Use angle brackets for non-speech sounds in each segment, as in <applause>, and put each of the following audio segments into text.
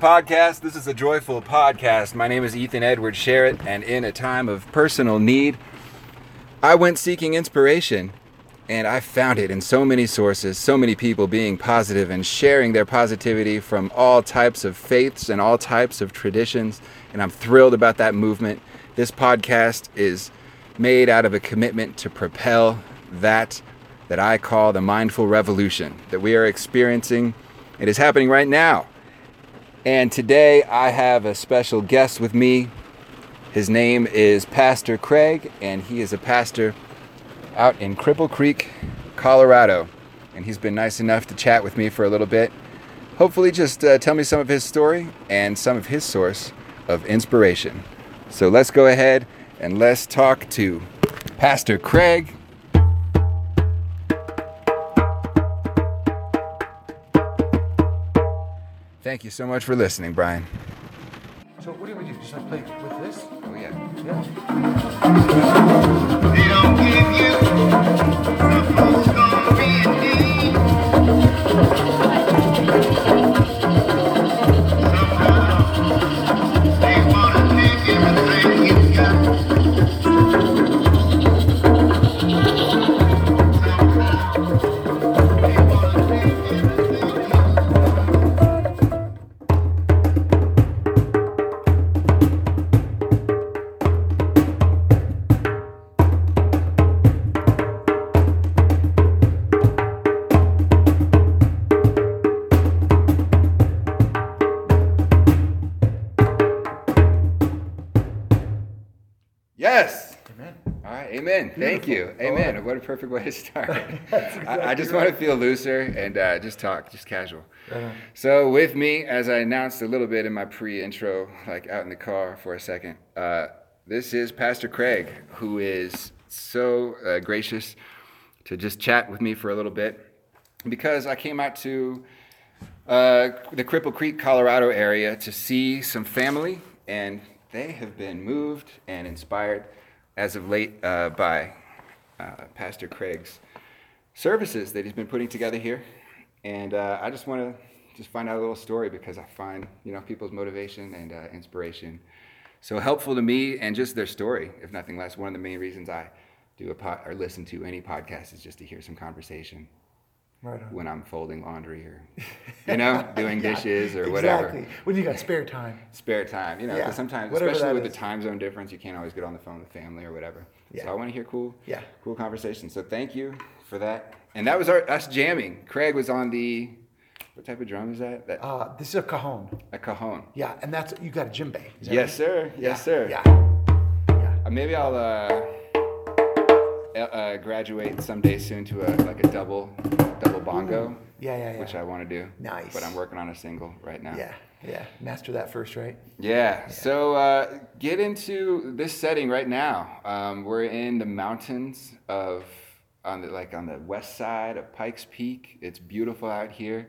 Podcast. This is a joyful podcast. My name is Ethan Edward Sherritt, and in a time of personal need, I went seeking inspiration, and I found it in so many sources, so many people being positive and sharing their positivity from all types of faiths and all types of traditions, and I'm thrilled about that movement. This podcast is made out of a commitment to propel that that I call the mindful revolution that we are experiencing. It is happening right now. And today I have a special guest with me. His name is Pastor Craig, and he is a pastor out in Cripple Creek, Colorado. And he's been nice enough to chat with me for a little bit. Hopefully, just uh, tell me some of his story and some of his source of inspiration. So let's go ahead and let's talk to Pastor Craig. Thank you so much for listening, Brian. So what do we do? Just like play with this? Oh, yeah. Yeah. They don't give you perfect way to start. <laughs> That's I, I exactly just want to feel looser and uh, just talk, just casual. Uh-huh. So, with me, as I announced a little bit in my pre intro, like out in the car for a second, uh, this is Pastor Craig, who is so uh, gracious to just chat with me for a little bit because I came out to uh, the Cripple Creek, Colorado area to see some family, and they have been moved and inspired as of late uh, by uh, Pastor Craig's services that he's been putting together here. And uh, I just want to just find out a little story because I find you know people's motivation and uh, inspiration so helpful to me and just their story, if nothing less. One of the main reasons I do a pod, or listen to any podcast is just to hear some conversation Right when I'm folding laundry or, you know, <laughs> doing dishes or whatever. Exactly. When you got spare time. <laughs> Spare time, you know, Yeah, sometimes, whatever especially with is. the time zone difference, you can't always get on the phone with family or whatever. Yeah. So I want to hear cool, Yeah. cool conversations. So thank you for that. And that was our us jamming. Craig was on the, what type of drum is that? That Uh, this is a cajon. a cajon. Yeah, and that's you got a djembe. Yes, right? sir. Yes, Yeah, sir. Yeah. Yeah. Uh, maybe I'll uh, uh, uh, graduate someday soon to a like a double double bongo, Yeah, yeah, yeah. which I want to do. Nice. But I'm working on a single right now. Yeah, yeah. Master that first, right? Yeah. So uh, get into this setting right now. Um, we're in the mountains of on the like on the west side of Pikes Peak. It's beautiful out here.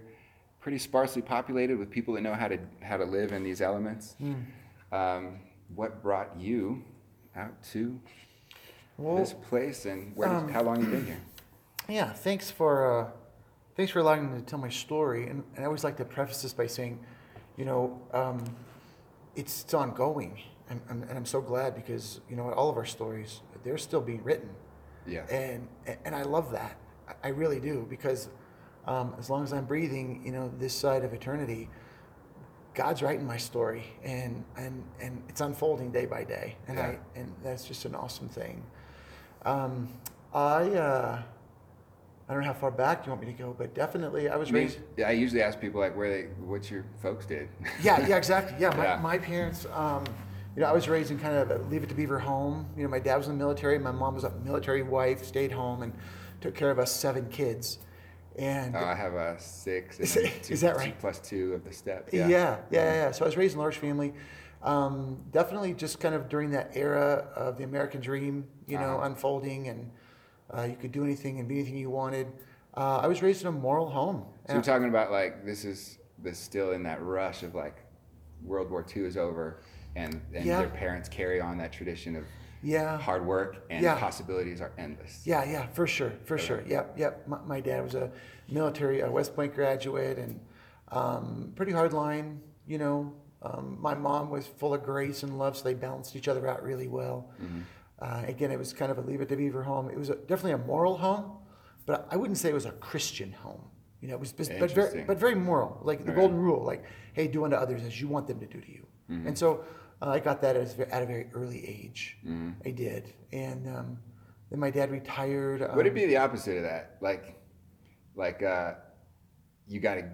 Pretty sparsely populated with people that know how to how to live in these elements. Hmm. Um, what brought you out to Well, this place, and where? Did, how long you been here? <clears throat> Yeah, thanks for uh, thanks for allowing me to tell my story. And, and I always like to preface this by saying, you know, um, it's, it's ongoing, and, and, and I'm so glad because you know all of our stories they're still being written, Yeah. and and I love that. I- I really do because um, as long as I'm breathing, you know, this side of eternity, God's writing my story, and and and it's unfolding day by day, and Yeah. I and that's just an awesome thing. Um, I uh, I don't know how far back you want me to go, but definitely I was I, mean, raised. yeah, I usually ask people like where they, what your folks did. Yeah, yeah, exactly. Yeah, my, <laughs> Yeah. my parents. Um, you know, I was raised in kind of a leave it to beaver home. You know, my dad was in the military. My mom was a military wife, stayed home and took care of us seven kids. And Oh, I have a six. Is <laughs> two, is that right? plus two of the step. Yeah, yeah, yeah, yeah. So I was raised in a large family. Um, definitely just kind of during that era of the American dream, you know, Uh-huh. unfolding and uh, you could do anything and be anything you wanted. Uh, I was raised in a moral home. So you're talking about like this is this still in that rush of like World War II is over, and and Yeah. their parents carry on that tradition of yeah. hard work and Yeah. possibilities are endless. Yeah, yeah, for sure, for sure. Yep, yep. My, my dad was a military uh, West Point graduate, and Um, pretty hard line, you know. Um, my mom was full of grace and love, so they balanced each other out really well. Uh, again, it was kind of a leave it to beaver home. It was a, definitely a moral home, but I wouldn't say it was a Christian home. You know, it was, but very, but very moral, like the golden rule, like, hey, do unto others as you want them to do to you. And so uh, I got that as, at a very early age. I did. And um, then my dad retired. Um, Would it be the opposite of that? Like, like uh, you got to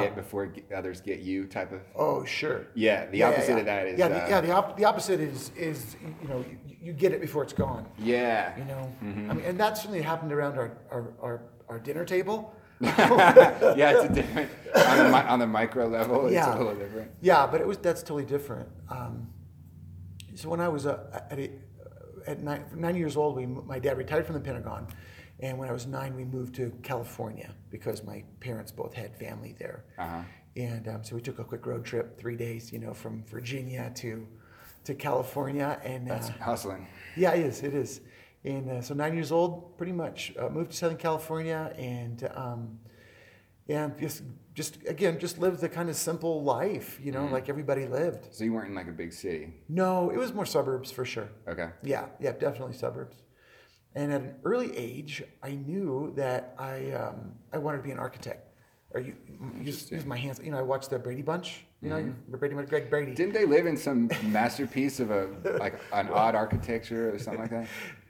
get before others get you type of. Oh, sure. Yeah, the Yeah, yeah, opposite yeah. of that is. yeah, uh, the, yeah. The, op- the opposite is is you know you, you get it before it's gone. yeah. You know, Mm-hmm. I mean, and that certainly happened around our our, our, our dinner table. <laughs> yeah, it's a different on the, on the micro level. It's Yeah. a little different. Yeah, but it was that's totally different. Um, so when I was uh, at a, at nine, nine years old, we my dad retired from the Pentagon, and when I was nine, we moved to California because my parents both had family there. Uh-huh. And um, so we took a quick road trip, three days, you know, from Virginia to to California, and uh, That's hustling. yeah, it is. It is. And uh, so nine years old, pretty much uh, moved to Southern California, and um, and just just again just lived the kind of simple life, you know, like everybody lived. So you weren't in like a big city. No, it was more suburbs for sure. Okay. Yeah, yeah, definitely suburbs. And at an early age, I knew that I um, I wanted to be an architect. Or you, just use my hands. You know, I watched the Brady Bunch. You know, the Brady Bunch, Greg Brady. Didn't they live in some masterpiece of a like an <laughs> odd architecture or something like that?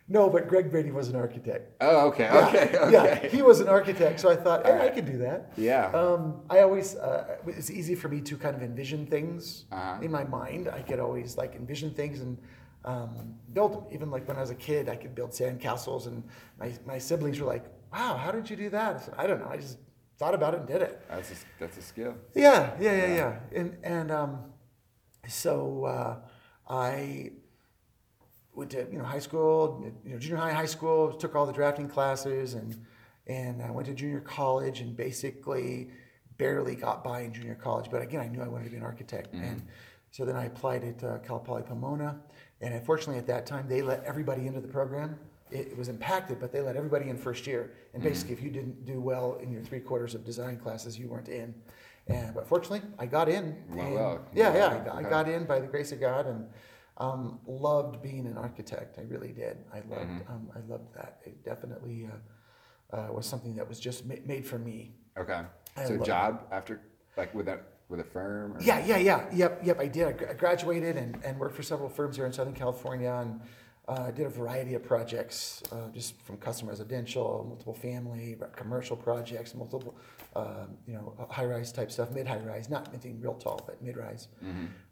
no, but Greg Brady was an architect. Oh, okay, Yeah, okay, okay. Yeah, he was an architect, so I thought, hey, I could do that. Yeah. Um, I always, uh, it's easy for me to kind of envision things Uh-huh. in my mind. I could always like envision things and um, build them. Even like when I was a kid, I could build sandcastles, and my, my siblings were like, "Wow, how did you do that?" I said, "I don't know. I just thought about it and did it." That's a, that's a skill. Yeah, yeah, yeah, yeah. And and um, so uh, I went to you know high school, you know junior high, high school, took all the drafting classes, and and I went to junior college, and basically barely got by in junior college. But again, I knew I wanted to be an architect, and so then I applied at uh, Cal Poly Pomona, and unfortunately at that time they let everybody into the program. It, it was impacted, but they let everybody in first year. And basically, if you didn't do well in your three quarters of design classes, you weren't in. And but fortunately, I got in. Went and- well. Yeah, yeah, I got, I got in by the grace of God, and um, loved being an architect. I really did. I loved, Mm-hmm. um, I loved that. It definitely uh, uh, was something that was just ma- made for me. Okay. I So job after like with a with a firm. Or? Yeah, yeah, yeah, yep, yep. I did. I gra- I graduated and, and worked for several firms here in Southern California, and uh, did a variety of projects, uh, just from custom residential, multiple family, commercial projects, multiple, uh, you know, high rise type stuff, mid high rise, not anything real tall, but mid rise.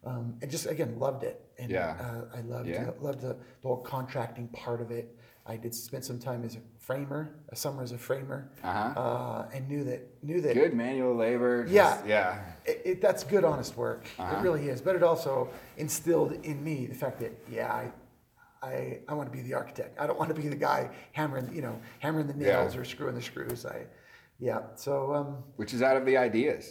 Um, and just again loved it, and Yeah. uh, I loved Yeah. loved the, the whole contracting part of it. I did spend some time as a framer, a summer as a framer, Uh-huh. uh, and knew that knew that Good manual labor. just- Yeah. Yeah. it, it, that's good, honest work. Uh-huh. It really is. But it also instilled in me the fact that, yeah, I, I, I want to be the architect. I don't want to be the guy hammering, you know, hammering the Yeah. nails or screwing the screws. I, yeah. So, um, Which is out of the ideas.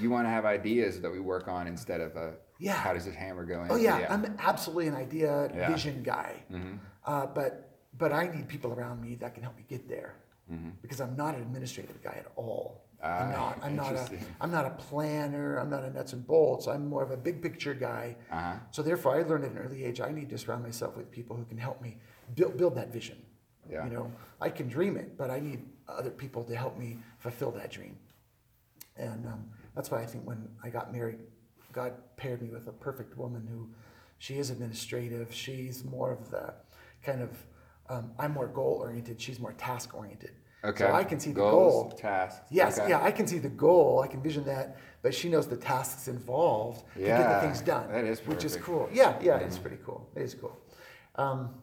You want to have ideas that we work on instead of a Yeah. how does this hammer go in? oh yeah, I'm absolutely an idea Yeah. vision guy. Mm-hmm. Uh, but, but I need people around me that can help me get there Mm-hmm. because I'm not an administrative guy at all. Ah, I'm not. I'm not a. I'm not a planner. I'm not a nuts and bolts. I'm more of a big picture guy. Uh-huh. So therefore, I learned at an early age I need to surround myself with people who can help me build build that vision. Yeah. You know, I can dream it, but I need other people to help me fulfill that dream. And um, that's why I think when I got married, God paired me with a perfect woman who, she is administrative. She's more of the kind of, um, I'm more goal oriented. She's more task oriented. Okay. So I can see the Goals, goal. tasks. Yes, Okay. yeah, I can see the goal. I can vision that, but she knows the tasks involved to get the things done. that is which is cool. Yeah, yeah, it's pretty cool. It is cool. Um,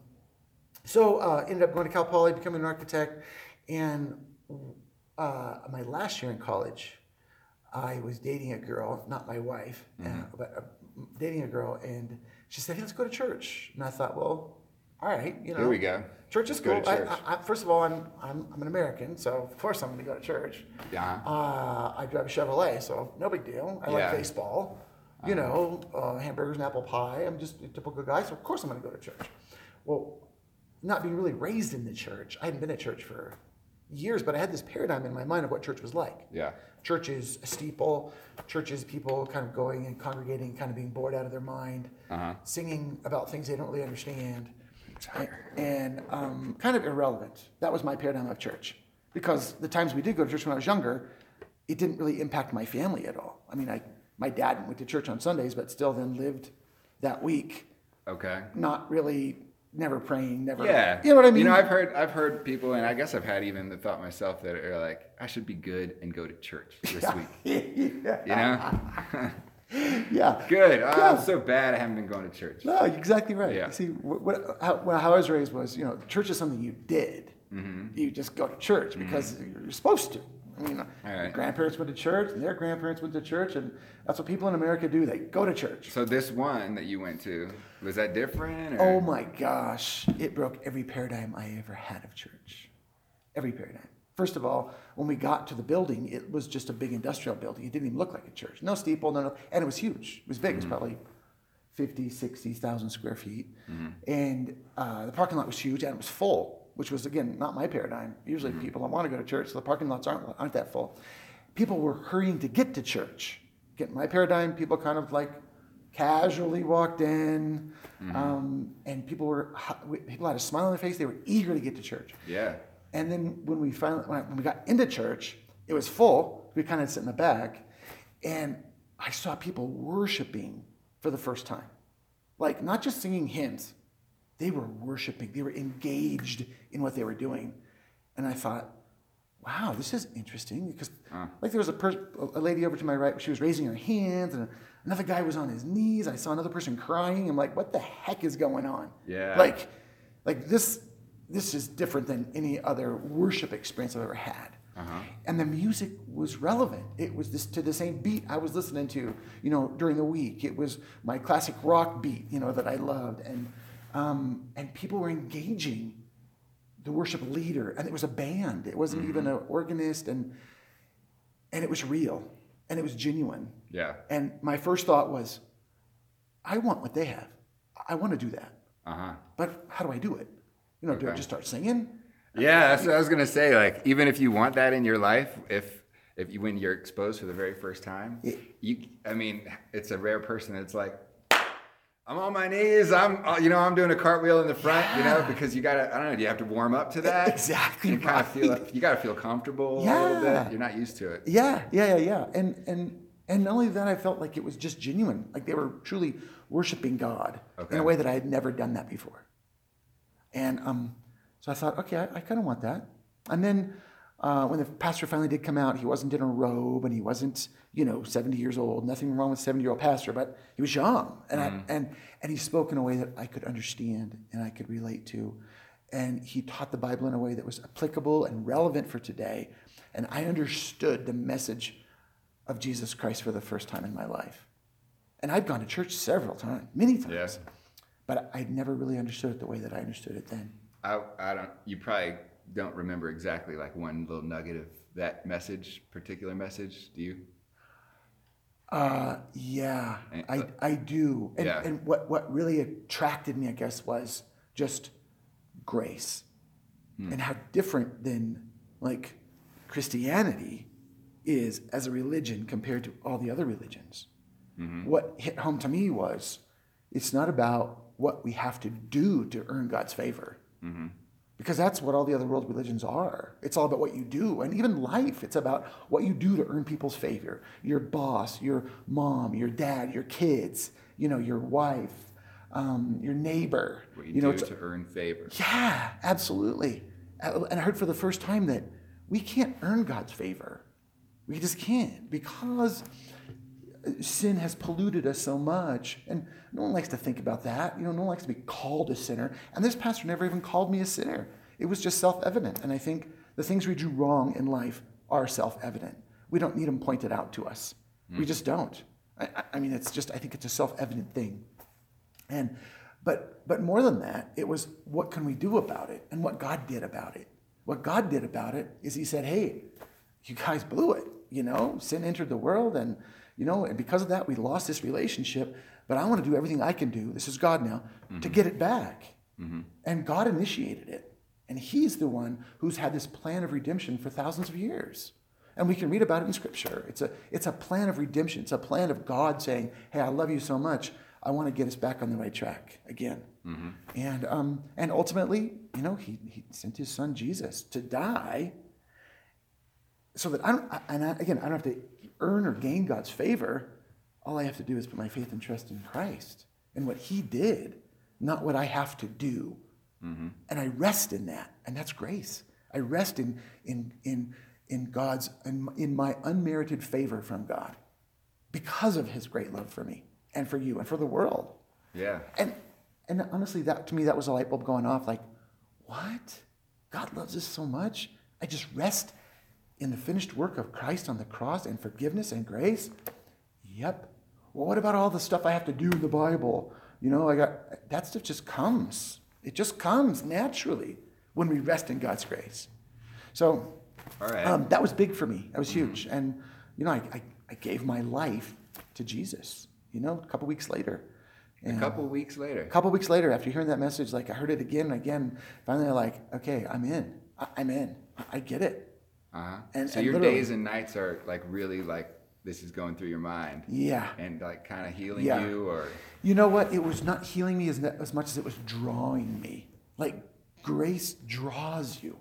so uh, ended up going to Cal Poly, becoming an architect, and uh, my last year in college, I was dating a girl, not my wife, uh, Mm-hmm. but uh, dating a girl, and she said, "Hey, let's go to church." And I thought, well, all right, you know, Here we go. Church is cool. church. I, I, first of all, I'm, I'm I'm an American, so of course I'm going to go to church. Yeah. Uh, I drive a Chevrolet, so no big deal. I like Yeah. Uh-huh. baseball, you know, uh, hamburgers and apple pie. I'm just a typical guy, so of course I'm going to go to church. Well, not being really raised in the church, I hadn't been at church for years, but I had this paradigm in my mind of what church was like. Yeah. Church is a steeple. Church is people kind of going and congregating, kind of being bored out of their mind, Uh-huh. singing about things they don't really understand, and um, kind of irrelevant. That was my paradigm of church. Because the times we did go to church when I was younger, it didn't really impact my family at all. I mean, I my dad went to church on Sundays, but still then lived that week, Okay. not really, never praying, never. Yeah. You know what I mean? You know, I've heard I've heard people, and I guess I've had even the thought myself that are like, I should be good and go to church this week. <laughs> yeah. You know? <laughs> <laughs> yeah. good. Oh, Yeah. I'm so bad I haven't been going to church. No, exactly right. Yeah. See, what, what, how, how I was raised was, you know, church is something you did. Mm-hmm. You just go to church because you're supposed to. I mean, right. grandparents went to church, and their grandparents went to church, and that's what people in America do. They go to church. So this one that you went to was that different? Or? Oh my gosh, it broke every paradigm I ever had of church. Every paradigm. First of all, when we got to the building, it was just a big industrial building. It didn't even look like a church. No steeple, no, no and it was huge. It was big. It was probably 50, 60,000 square feet. And uh, the parking lot was huge and it was full, which was, again, not my paradigm. Usually people don't want to go to church, so the parking lots aren't, aren't that full. People were hurrying to get to church. Get my paradigm, people kind of like casually walked in, um, and people were people had a smile on their face. They were eager to get to church. Yeah. And then when we finally when, we got into church, it was full. We kind of sit in the back, and I saw people worshiping for the first time, like not just singing hymns. They were worshiping. They were engaged in what they were doing, and I thought, wow, this is interesting because like there was a, per- a lady over to my right, she was raising her hands, and another guy was on his knees. I saw another person crying. I'm like, what the heck is going on? Yeah. Like, like this, this is different than any other worship experience I've ever had. And the music was relevant. It was this to the same beat I was listening to, you know, during the week. It was my classic rock beat, you know, that I loved, and um, and people were engaging the worship leader, and it was a band. It wasn't even an organist, and and it was real, and it was genuine. Yeah. And my first thought was, I want what they have. I want to do that, Uh huh. but how do I do it? You know, do I just start singing? Yeah, that's what I was gonna say. Like, even if you want that in your life, if if you when you're exposed for the very first time, Yeah. you, I mean, it's a rare person that's like, I'm on my knees. I'm, uh, you know, I'm doing a cartwheel in the front, you know, because you gotta, I don't know, do you have to warm up to that? Exactly You kind of feel, you gotta feel comfortable yeah. a little bit. You're not used to it. Yeah, yeah, yeah, yeah. And and and not only that, I felt like it was just genuine. Like they were truly worshiping God Okay. in a way that I had never done that before. And um, so I thought, okay, I, I kind of want that. And then uh, when the pastor finally did come out, he wasn't in a robe and he wasn't, you know, 70 years old. Nothing wrong with 70 year old pastor, but he was young. And, I, and, and he spoke in a way that I could understand and I could relate to. And he taught the Bible in a way that was applicable and relevant for today. And I understood the message of Jesus Christ for the first time in my life. And I've gone to church several times, many times. Yes. But I'd never really understood it the way that I understood it then. I, I don't, you probably don't remember exactly like one little nugget of that message, particular message. Do you? Uh, yeah, I, uh, I do. And, Yeah. and what, what really attracted me, I guess, was just grace hmm. and how different than like Christianity is as a religion compared to all the other religions. Mm-hmm. What hit home to me was it's not about what we have to do to earn God's favor. Because that's what all the other world religions are. It's all about what you do. And even life, it's about what you do to earn people's favor. Your boss, your mom, your dad, your kids, you know, your wife, um, your neighbor. What you, know, do it's, to earn favor. yeah, absolutely. And I heard for the first time that we can't earn God's favor. We just can't because sin has polluted us so much. And no one likes to think about that. You know, no one likes to be called a sinner. And this pastor never even called me a sinner. It was just self evident. And I think the things we do wrong in life are self evident. We don't need them pointed out to us. We hmm. just don't. I, I- I mean, it's just, I think it's a self evident thing. And but but more than that, it was what can we do about it and what God did about it. What God did about it is he said, "Hey, you guys blew it. You know, sin entered the world and you know, and because of that we lost this relationship, but I want to do everything I can do. This is God now to mm-hmm. get it back." Mm-hmm. And God initiated it. And he's the one who's had this plan of redemption for thousands of years. And we can read about it in Scripture. It's a, it's a plan of redemption. It's a plan of God saying, Hey, I love you so much. I want to get us back on the right track again. Mm-hmm. And, um, and ultimately, you know, he, he sent his son Jesus to die so that I don't, I- and I, again, I don't have to earn or gain God's favor. All I have to do is put my faith and trust in Christ and what He did, not what I have to do. Mm-hmm. And I rest in that, and that's grace. I rest in in in in God's in, in my unmerited favor from God because of His great love for me and for you and for the world. Yeah. And and honestly, that to me, that was a light bulb going off. Like, what? God loves us so much. I just rest in the finished work of Christ on the cross and forgiveness and grace. Yep. Well, what about all the stuff I have to do in the Bible? You know, I got that stuff just comes. It just comes naturally when we rest in God's grace. So All right. um, that was big for me. That was huge. And, you know, I, I, I gave my life to Jesus, you know, a couple weeks later. a couple weeks later. a couple weeks later, after hearing that message, like I heard it again and again. Finally, I'm like, okay, I'm in. I- I'm in. I- I get it. Uh-huh. And- so and your days and nights are like really like this is going through your mind Yeah. and like kind of healing Yeah. you or You know what? It was not healing me as, as much as it was drawing me. Like grace draws you.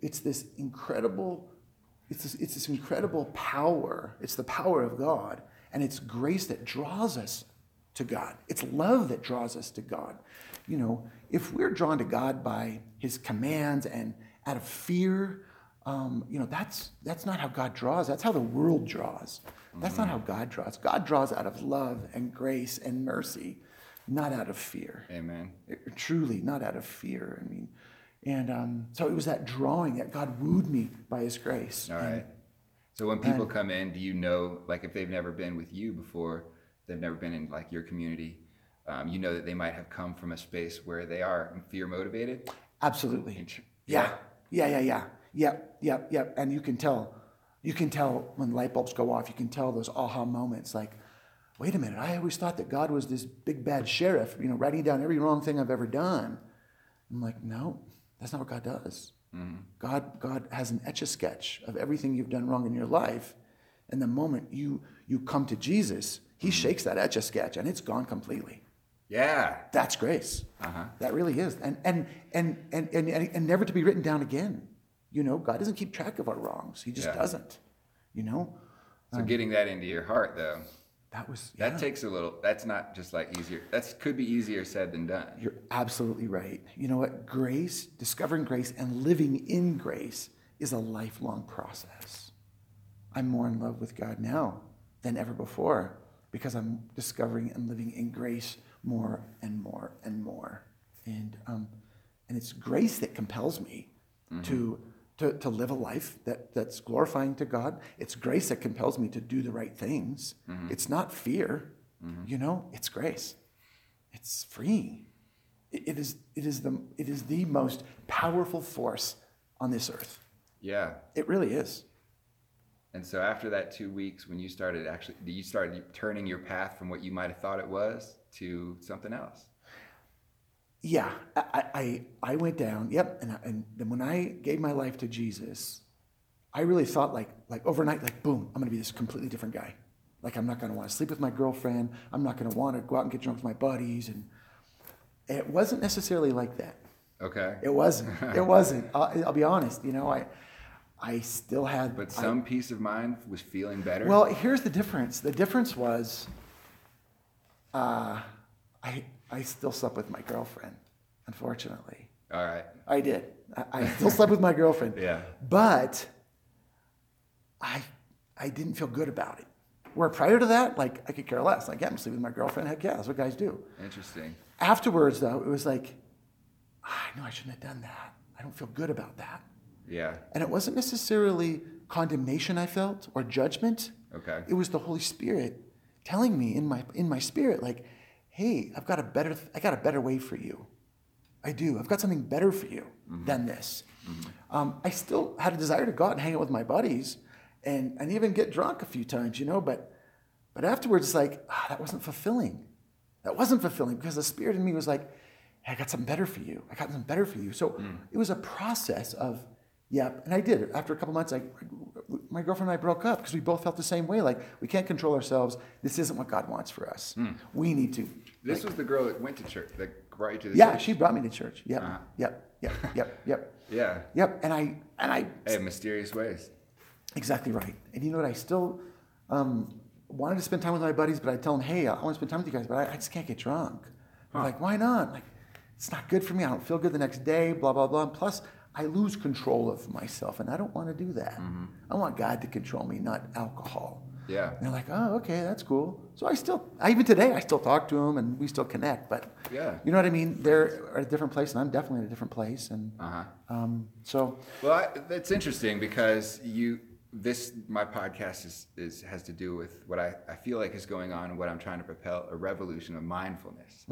It's this incredible, it's this, it's this incredible power. It's the power of God. And it's grace that draws us to God. It's love that draws us to God. You know, if we're drawn to God by his commands and out of fear, um, you know, that's that's not how God draws. That's how the world draws. That's not how God draws. God draws out of love and grace and mercy, not out of fear. amen. It- truly, not out of fear. I mean, and um, so it was that drawing that God wooed me by His grace. All right. So when people come in, do you know, like if they've never been with you before, they've never been in like your community, um, you know that they might have come from a space where they are fear motivated? Absolutely. Int- Yeah. Yeah, yeah, yeah. Yep, yep, yep. And you can tell, you can tell when light bulbs go off, you can tell those aha moments like, wait a minute, I always thought that God was this big bad sheriff, you know, writing down every wrong thing I've ever done. I'm like, no, that's not what God does. God, God has an etch a sketch of everything you've done wrong in your life. And the moment you you come to Jesus, he shakes that etch a sketch and it's gone completely. Yeah. That's grace. Uh-huh. That really is. And, and, and, and, and, and never to be written down again. You know, God doesn't keep track of our wrongs. He just Yeah. doesn't. You know, So getting that into your heart though, that was, that takes a little, that's not just like easier. That could be easier said than done. You're absolutely right. You know what? Grace, discovering grace and living in grace is a lifelong process. I'm more in love with God now than ever before because I'm discovering and living in grace more and more and more. And, um, and it's grace that compels me to, to, to live a life that, that's glorifying to God. It's grace that compels me to do the right things. Mm-hmm. It's not fear, mm-hmm. you know, it's grace. It's freeing. It- it is, it, is the, it is the most powerful force on this earth. Yeah. It really is. And so after that two weeks, when you started actually, you started turning your path from what you might have thought it was to something else. Yeah, I, I, I went down. Yep, and, I, and then when I gave my life to Jesus, I really thought like like overnight, like boom, I'm gonna be this completely different guy. Like I'm not gonna want to sleep with my girlfriend. I'm not gonna want to go out and get drunk with my buddies, and it wasn't necessarily like that. Okay. It wasn't. it wasn't. I'll, I'll be honest. You know, I I still had. But I- some peace of mind was feeling better. Well, here's the difference. The difference was, uh, I I still slept with my girlfriend. Unfortunately, all right. I did. I, I still slept with my girlfriend. <laughs> Yeah. But I I didn't feel good about it. Where prior to that, like I could care less. Like yeah, I'm sleeping with my girlfriend. Heck yeah, that's what guys do. Interesting. Afterwards, though, it was like, "Ah, I know I shouldn't have done that. I don't feel good about that. Yeah. And it wasn't necessarily condemnation I felt or judgment. Okay. It was the Holy Spirit telling me in my in my spirit, like, hey, I've got a better I got a better way for you. I do. I've got something better for you than this. Um, I still had a desire to go out and hang out with my buddies and, and even get drunk a few times, you know, but but afterwards it's like, ah, that wasn't fulfilling. That wasn't fulfilling because the spirit in me was like, I got something better for you. I got something better for you. So Mm. it was a process of, yep. And I did. After a couple months, I, my girlfriend and I broke up because we both felt the same way. Like, we can't control ourselves. This isn't what God wants for us. Mm. We need to. This was the girl that went to church, that brought you to the Yeah, church. she brought me to church. Yep. Uh-huh. Yep. Yep. <laughs> Yep. Yep. Yeah. Yep. And I, and I, Hey, mysterious ways. Exactly right. And you know what? I still um, wanted to spend time with my buddies, but I tell them, hey, I want to spend time with you guys, but I, I just can't get drunk. They're like, why not? Like, it's not good for me. I don't feel good the next day, blah, blah, blah. And plus, I lose control of myself, and I don't want to do that. I want God to control me, not alcohol. Yeah. And they're like, oh, okay, that's cool. So I still, I, even today, I still talk to them and we still connect. But Yeah. you know what I mean? They're at a different place, and I'm definitely at a different place. And Uh-huh. um, so, Well, I, that's interesting because you this my podcast is, is has to do with what I, I feel like is going on and what I'm trying to propel a revolution of mindfulness.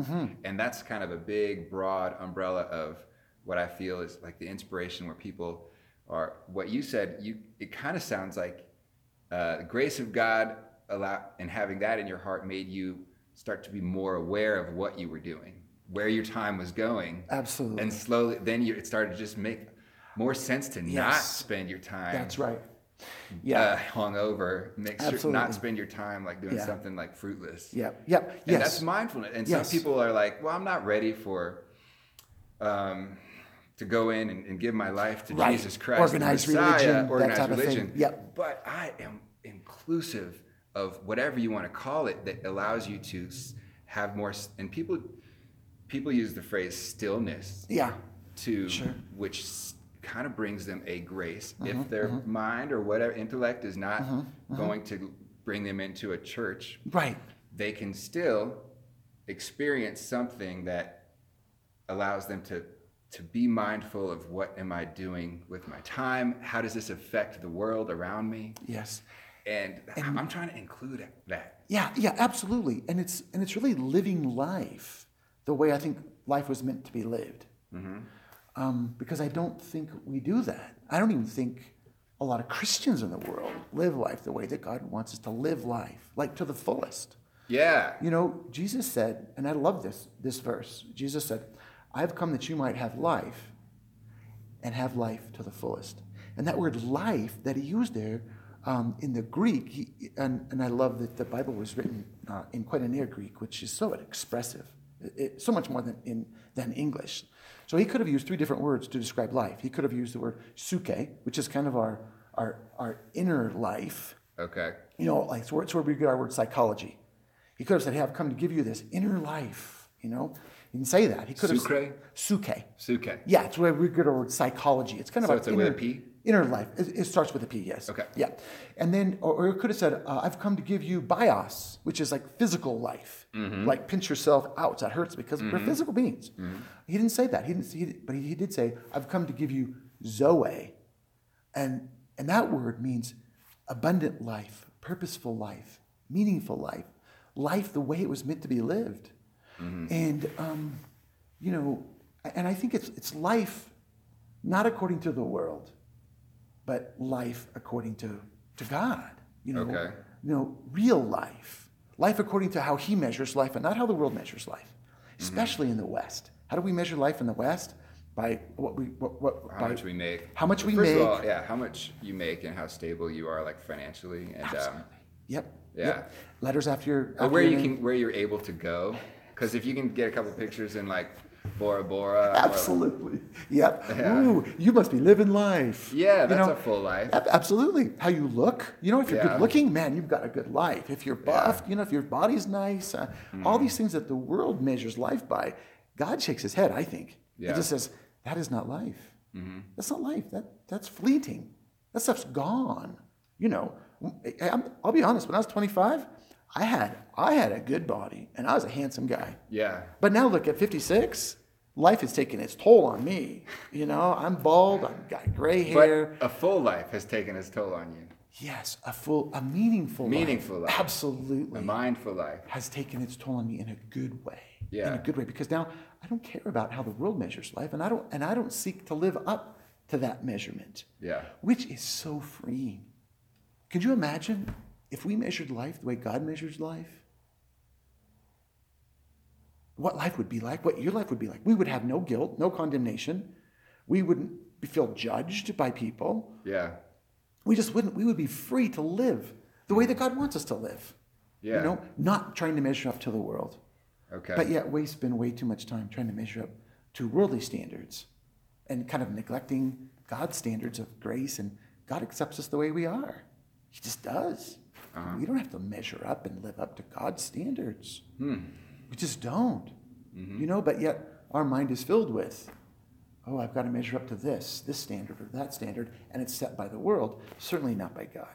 And that's kind of a big broad umbrella of what I feel is like the inspiration where people are what you said, you it kind of sounds like uh, the grace of God allow and having that in your heart made you start to be more aware of what you were doing, where your time was going. absolutely. And slowly, then you, it started to just make more sense to not spend your time. that's right. Yeah. Uh, hungover. Make sure Absolutely. not spend your time like doing Yeah. something like fruitless. Yep. Yep. And yes. that's mindfulness. And Yes. some people are like, well, I'm not ready for um, to go in and, and give my life to Right. Jesus Christ. Organized Messiah, religion, that organized type of thing. religion. Yep. But I am inclusive of whatever you want to call it that allows you to have more. And people, people use the phrase stillness yeah. to Sure. which kind of brings them a grace Mm-hmm, if their mm-hmm. mind or whatever intellect is not mm-hmm, mm-hmm. going to bring them into a church Right. they can still experience something that allows them to to be mindful of what am i doing with my time how does this affect the world around me Yes. and, i'm trying to include that Yeah. Yeah. Absolutely. And it's and it's really living life the way I think life was meant to be lived. Um, because I don't think we do that. I don't even think a lot of Christians in the world live life the way that God wants us to live life, like to the fullest. yeah You know, Jesus said, and I love this this verse. Jesus said, "I've come that you might have life, and have life to the fullest." And that word "life" that he used there um, in the Greek, he, and and I love that the Bible was written uh, in Koinonia Greek, which is so expressive, it, it- so much more than in than English. So he could have used three different words to describe life. He could have used the word "suke," which is kind of our our our inner life okay you know, like it's where, it's where we get our word psychology. He could have said, "Hey, I've come to give you this inner life." You know, he didn't say that. He could have. Sucre? Suke. suke Yeah, it's where we get our word psychology. It's kind of So our it's a- inner, with a P? Inner life. It, it starts with a P. Yes. Okay. Yeah, and then or, or it could have said, uh, "I've come to give you bios," which is like physical life. Mm-hmm. Like pinch yourself out. That hurts because we're physical beings. Mm-hmm. He didn't say that. He didn't. He, but he, he did say, "I've come to give you zoe," and and that word means abundant life, purposeful life, meaningful life, life the way it was meant to be lived. And um, you know, and I think it's it's life not according to the world, but life according to to God. You know, Okay. you know, real life, life according to how He measures life, and not how the world measures life, especially in the West. How do we measure life in the West? By what we what, what how by much we make how much we First make. of all yeah how much you make and how stable you are like financially and um, Absolutely. Yep. yeah. Yep. Letters after your. after where your you name. can where you're able to go because if you can get a couple pictures in like bora bora or, Absolutely. Yep. Yeah. Ooh, you must be living life. Yeah, You that's know, a full life. ab- Absolutely. How you look. You know, if you're Yeah. good looking, man, you've got a good life. If you're buffed, you know, if your body's nice, uh, all Mm-hmm. these things that the world measures life by, God shakes his head, I think. He just says, that is not life. Mm-hmm. That's not life. That, that's fleeting. That stuff's gone. You know, I- I'm, I'll be honest, when I was 25, I had, I had a good body and I was a handsome guy. yeah But now look at 56, life has taken its toll on me. You know, I'm bald, I've got gray hair. but a full life has taken its toll on you yes, a full, a meaningful Meaningful life. life. Absolutely. a mindful life has taken its toll on me in a good way. Yeah, In a good way. Because now I don't care about how the world measures life and I don't and I don't seek to live up to that measurement. yeah Which is so freeing. Could you imagine if we measured life the way God measures life? what life would be like, what your life would be like. We would have no guilt, no condemnation. We wouldn't feel judged by people. Yeah. We just wouldn't. We would be free to live the way that God wants us to live. Yeah. You know, not trying to measure up to the world. Okay. But yet we spend way too much time trying to measure up to worldly standards and kind of neglecting God's standards of grace and God accepts us the way we are. He just does. Uh-huh. We don't have to measure up and live up to God's standards. Hmm. We just don't. Mm-hmm. You know, but yet our mind is filled with, oh, I've got to measure up to this, this standard or that standard, and it's set by the world, certainly not by God.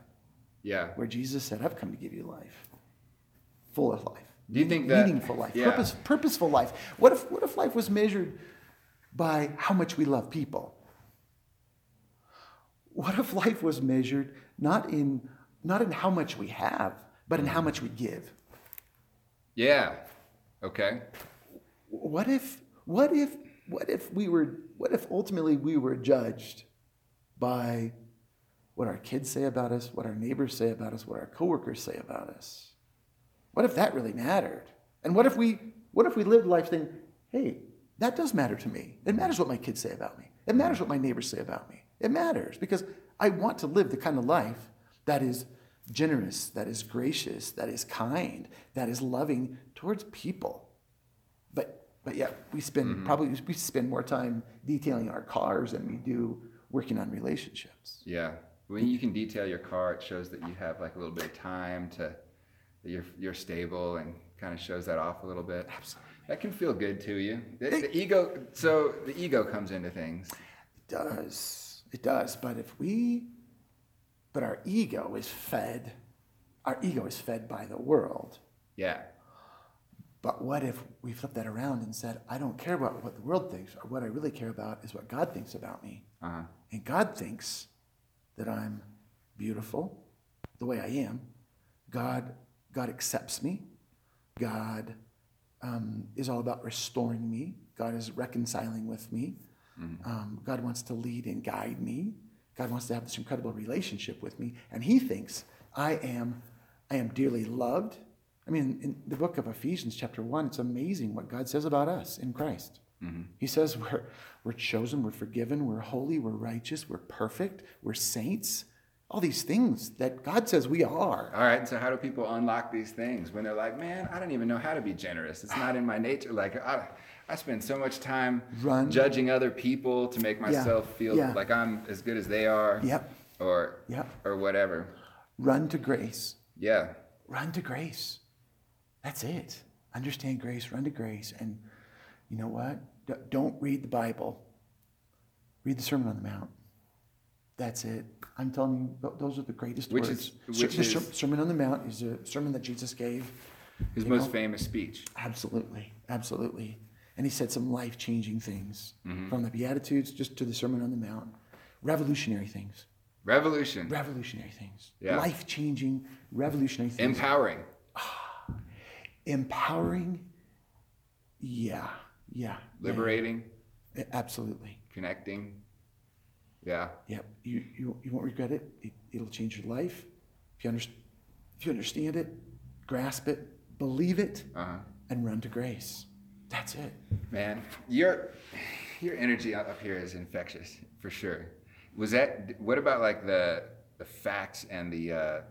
yeah. Where Jesus said, I've come to give you life, full of life. Do you think that- meaningful life, yeah. purpose, purposeful life? What if what if life was measured by how much we love people? What if life was measured not in not in how much we have, but in how mm. much we give? Yeah. Okay. What if what if what if we were what if ultimately we were judged by what our kids say about us, what our neighbors say about us, what our coworkers say about us? What if that really mattered? And what if we what if we lived life saying, hey, that does matter to me. It mm. matters what my kids say about me. It matters mm. what my neighbors say about me. It matters because I want to live the kind of life that is generous, that is gracious, that is kind, that is loving towards people. But but yet we spend mm-hmm. probably we spend more time detailing our cars than we do working on relationships. Yeah. When you can detail your car, it shows that you have like a little bit of time to that you're you're stable and kind of shows that off a little bit. Absolutely. That can feel good to you. The, the ego. So the ego comes into things. It does. It does. But if we, but our ego is fed, our ego is fed by the world. Yeah. But what if we flip that around and said, I don't care about what the world thinks, or what I really care about is what God thinks about me. Uh huh. And God thinks that I'm beautiful the way I am. God, God accepts me. God um, is all about restoring me. God is reconciling with me. Um, God wants to lead and guide me. God wants to have this incredible relationship with me, and He thinks I am, I am dearly loved. I mean, in the book of Ephesians, chapter one, it's amazing what God says about us in Christ. Mm-hmm. He says we're, we're chosen, we're forgiven, we're holy, we're righteous, we're perfect, we're saints. All these things that God says we are. All right. So how do people unlock these things when they're like, man, I don't even know how to be generous. It's not in my nature. Like I, I spend so much time Run. judging other people to make myself feel Yeah. like I'm as good as they are. Yep. Or Yep. or whatever. Run to grace. Yeah. Run to grace. That's it. Understand grace, run to grace. And you know what? D- Don't read the Bible. Read the Sermon on the Mount. That's it. I'm telling you, th- those are the greatest Which words. is- which the Ser- Sermon on the Mount is a sermon that Jesus gave. His most know? famous speech. Absolutely, absolutely. And he said some life changing things Mm-hmm. from the Beatitudes just to the Sermon on the Mount. Revolutionary things. Revolution. Revolutionary things. Yeah. Life changing, revolutionary things. Empowering. Empowering. Yeah, yeah. yeah, Liberating. yeah. Absolutely. Connecting. Yeah. Yep. You, you, you won't regret it. it. It'll change your life. If you, under, if you understand it, grasp it, believe it, Uh-huh. and run to grace. That's it. Man, your your energy up here is infectious for sure. Was that what about like the the facts and the uh,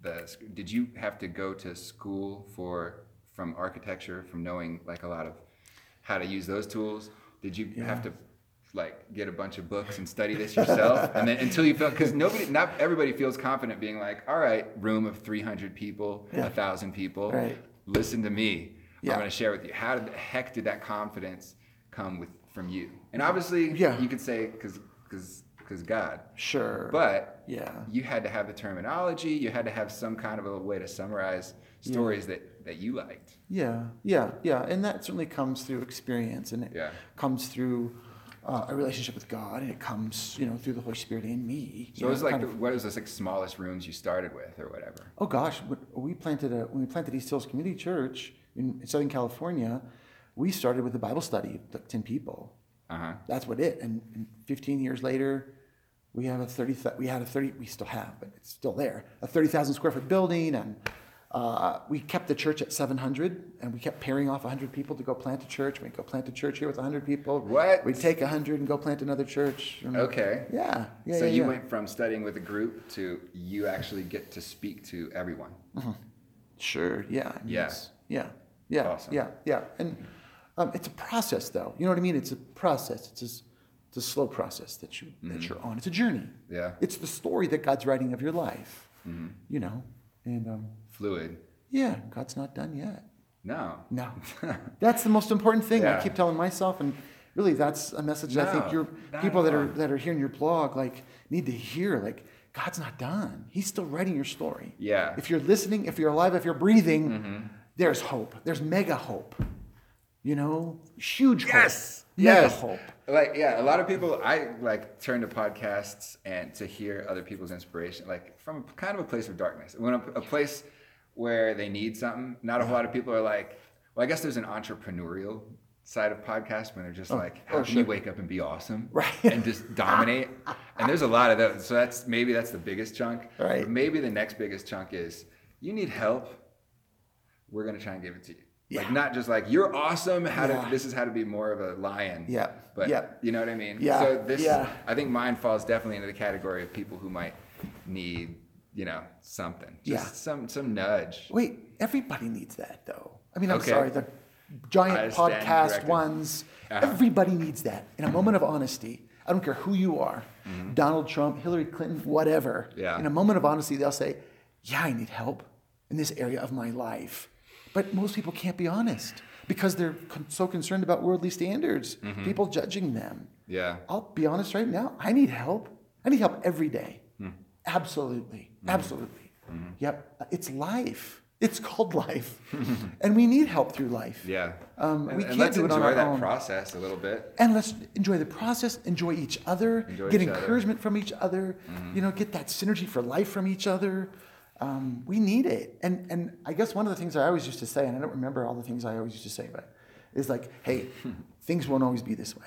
the did you have to go to school for from architecture from knowing like a lot of how to use those tools? Did you have to like get a bunch of books and study this yourself <laughs> and then until you felt because nobody not everybody feels confident being like all right room of 300 people a Yeah. thousand people Right. listen to me Yeah. i'm going to share with you how the heck did that confidence come with from you and obviously Yeah. you could say because because because god Sure. but yeah. you had to have the terminology you had to have some kind of a way to summarize stories that that you liked Yeah, yeah, yeah, and that certainly comes through experience, and it Yeah. comes through uh, a relationship with God, and it comes, you know, through the Holy Spirit in me. so it was like the, of- what was this like smallest rooms you started with or whatever oh gosh, we planted a when we planted East Hills Community Church in Southern California, we started with a Bible study ten people. uh-huh That's what it. And, and 15 years later, we have a 30. We had a 30. We still have, but it's still there. A 30,000 square foot building, and Uh, we kept the church at 700, and we kept pairing off 100 people to go plant a church. We'd go plant a church here with 100 people. What? We'd take 100 and go plant another church. Okay. Yeah. yeah so yeah, you yeah. went from studying with a group to you actually get to speak to everyone. Sure. Yeah. Mean, Yeah. Yeah. Yeah. Awesome. Yeah. Yeah. And um, it's a process, though. You know what I mean? It's a process. It's a, it's a slow process that you that you're on. It's a journey. Mm-hmm. Yeah. It's the story that God's writing of your life. Mm-hmm. You know. And um, Fluid. yeah, God's not done yet. No. No. <laughs> that's the most important thing. Yeah. I keep telling myself, and really, that's a message that I think your people that are that are hearing your blog like need to hear. Like, God's not done. He's still writing your story. Yeah. Mm-hmm. If you're listening, if you're alive, if you're breathing, there's hope. There's mega hope. You know, huge Yes. hope. Mega Yes. hope. Like yeah, a lot of people I like turn to podcasts and to hear other people's inspiration, like from kind of a place of darkness. When a, a place where they need something. Not a whole lot of people are like. Well, I guess there's an entrepreneurial side of podcasts when they're just oh. like, oh, how oh, can you wake up and be awesome, Right. <laughs> and just dominate? and there's a lot of those. So that's maybe that's the biggest chunk. Right. But maybe the next biggest chunk is you need help. We're gonna try and give it to you. Like not just like you're awesome. How Yeah. to this is how to be more of a lion. Yeah. But Yeah. you know what I mean? Yeah. So this Yeah. I think mine falls definitely into the category of people who might need, you know, something. Just Yeah. some some nudge. Wait, everybody needs that though. I mean, I'm Okay. sorry, the giant podcast ones, Uh-huh. everybody needs that. In a moment of honesty, I don't care who you are, Donald Trump, Hillary Clinton, whatever. Mm-hmm. Yeah. In a moment of honesty, they'll say, Yeah, I need help in this area of my life. But most people can't be honest because they're con- so concerned about worldly standards, Mm-hmm. people judging them. Yeah. I'll be honest right now. I need help. I need help every day. Hmm. Absolutely. Absolutely. Mm-hmm. Yep. It's life. It's called life. <laughs> and we need help through life. Yeah. Um, and, we can't let's do it on enjoy our that own. process a little bit. And let's enjoy the process, enjoy each other, Enjoy get each other. Mm-hmm. encouragement from each other, you know, get that synergy for life from each other. Um, we need it. And, and I guess one of the things I always used to say, and I don't remember all the things I always used to say, but is like, hey, <laughs> things won't always be this way.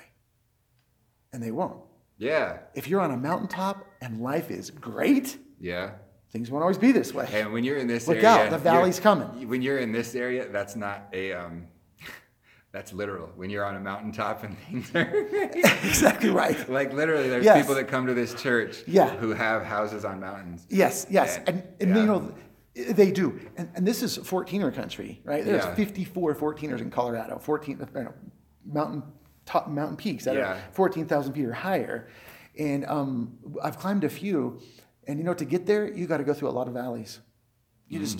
And they won't. Yeah. If you're on a mountaintop and life is great, Yeah. things won't always be this way. And when you're in this Look area, out, the valley's coming. When you're in this area, that's not a um that's literal. When you're on a mountaintop and <laughs> things are <laughs> exactly right. like literally there's Yes. people that come to this church Yeah. who have houses on mountains. Yes, yes. And- And, and yeah. you know, they do. And, and this is 14er country, right? There's Yeah. 54 14ers in Colorado, 14 you know, mountain top mountain peaks that Yeah. are 14,000 feet or higher. And um, I've climbed a few. And you know, to get there, you got to go through a lot of valleys. You just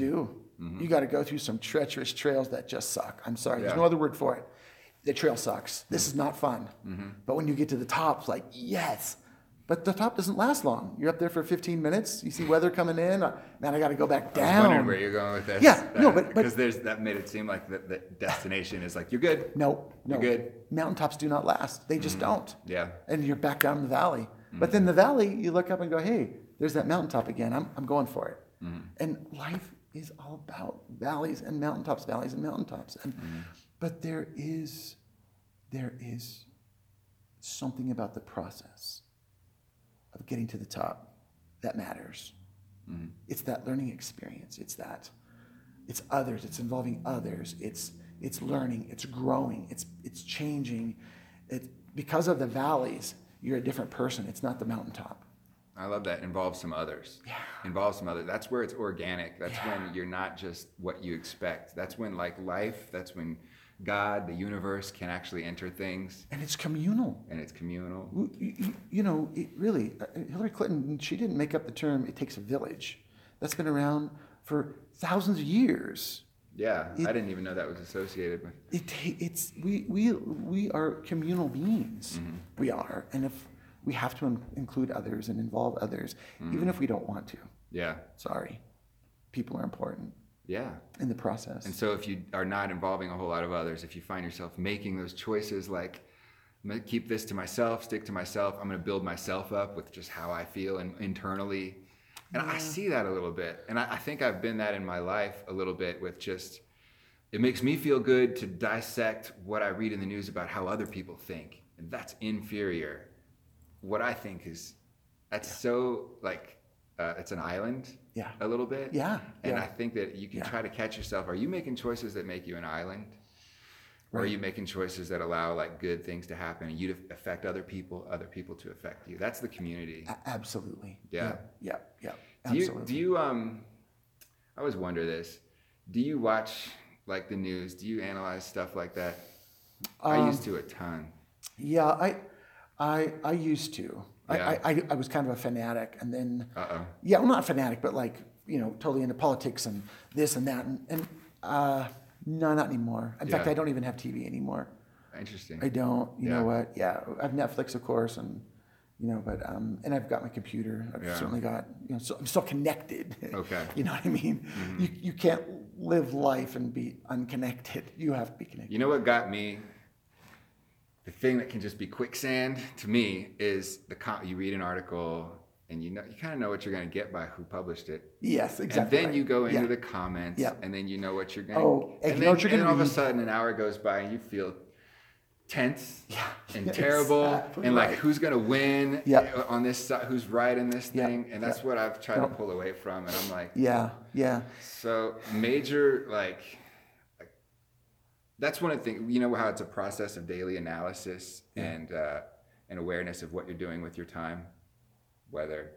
Mm-hmm. You got to go through some treacherous trails that just suck. I'm sorry, Yeah. there's no other word for it. The trail sucks. This is not fun. Mm-hmm. But when you get to the top, it's like, yes. But the top doesn't last long. You're up there for 15 minutes. You see weather coming in. Uh, man, I got to go back I was wondering down. where you're going with this. Yeah, no, but- because there's that made it seem like the, the destination is like you're good. No, no. You're good. Mountaintops do not last. They just don't. Yeah. And you're back down in the valley. But then the valley, you look up and go, hey, there's that mountaintop again. I'm, I'm going for it. And life is all about valleys and mountaintops, valleys and mountaintops. And mm-hmm. but there is there is something about the process of getting to the top that matters. Mm-hmm. It's that learning experience. It's that it's others. It's involving others. It's it's learning. It's growing. It's it's changing. It because of the valleys, you're a different person. It's not the mountaintop. I love that. Involve some others. Yeah. Involve some others. That's where it's organic. That's when you're not just what you expect. That's when like life, that's when God, the universe can actually enter things And it's communal. and it's communal. You, know, it really, uh, Hillary Clinton, she didn't make up the term, it takes a village. That's been around for thousands of years. Yeah. I didn't even know that was associated with It, it's, we, we, we are communal beings. We are. And if we have to in- include others and involve others, hmm. even if we don't want to. Yeah. Sorry. People are important Yeah. in the process. And so if you are not involving a whole lot of others, if you find yourself making those choices like I'm gonna keep this to myself, stick to myself, I'm gonna build myself up with just how I feel and internally. And I see that a little bit. And I, I think I've been that in my life a little bit with just it makes me feel good to dissect what I read in the news about how other people think. And that's inferior. What I think is that's so like uh, it's an island Yeah. a little bit. Yeah, And yeah. I think that you can Yeah. try to catch yourself. Are you making choices that make you an island? Or are you making choices that allow like good things to happen and you to affect other people, other people to affect you? That's the community. A- absolutely. Yeah. Yeah. Yeah. Absolutely. Do you do you um I always wonder this. Do you watch like the news? Do you analyze stuff like that? I Um, used to a ton. Yeah, I, I, I used to. I, Yeah. I, I, I was kind of a fanatic, and then Uh oh. yeah, well, not fanatic, but like you know, totally into politics and this and that, and, and uh, no, not anymore. In fact, I don't even have TV anymore. Interesting. I don't. You Yeah. know what? Yeah, I have Netflix, of course, and you know, but um, and I've got my computer. I've Yeah. certainly got you know, so I'm still connected. Okay. Mm-hmm. <laughs> you know what I mean? You you can't live life and be unconnected. You have to be connected. You know what got me? The thing that can just be quicksand to me is the com- you read an article and you know you kind of know what you're going to get by who published it. Yes, exactly. and then you go into Yeah. the comments, Yeah. and then you know what you're going. Oh, and and then, know what you're and all of a sudden, an hour goes by, and you feel tense <laughs> Yeah, and <laughs> terrible, exactly and like right. who's going to win Yeah. on this side, who's right in this thing, and that's yeah. what I've tried to pull away from, and I'm like, Yeah, yeah, so major like, That's one of the things, you know how it's a process of daily analysis and uh, and awareness of what you're doing with your time, whether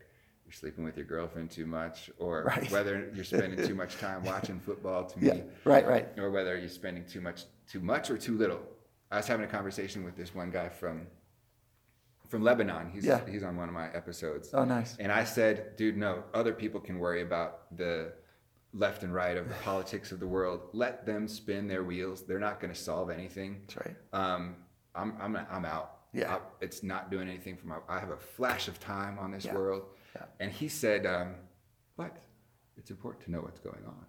you're sleeping with your girlfriend too much, or <laughs> Right. whether you're spending too much time <laughs> watching football to me, yeah. Right, right. or whether you're spending too much too much or too little. I was having a conversation with this one guy from from Lebanon. He's Yeah. he's on one of my episodes. Oh, nice. And I said, dude, no, other people can worry about the left and right of the politics of the world. Let them spin their wheels. They're not going to solve anything. That's right. Um, I'm, I'm, I'm out. Yeah. I- it's not doing anything for my, I have a flash of time on this Yeah. world. Yeah. And he said, um, but it's important to know what's going on.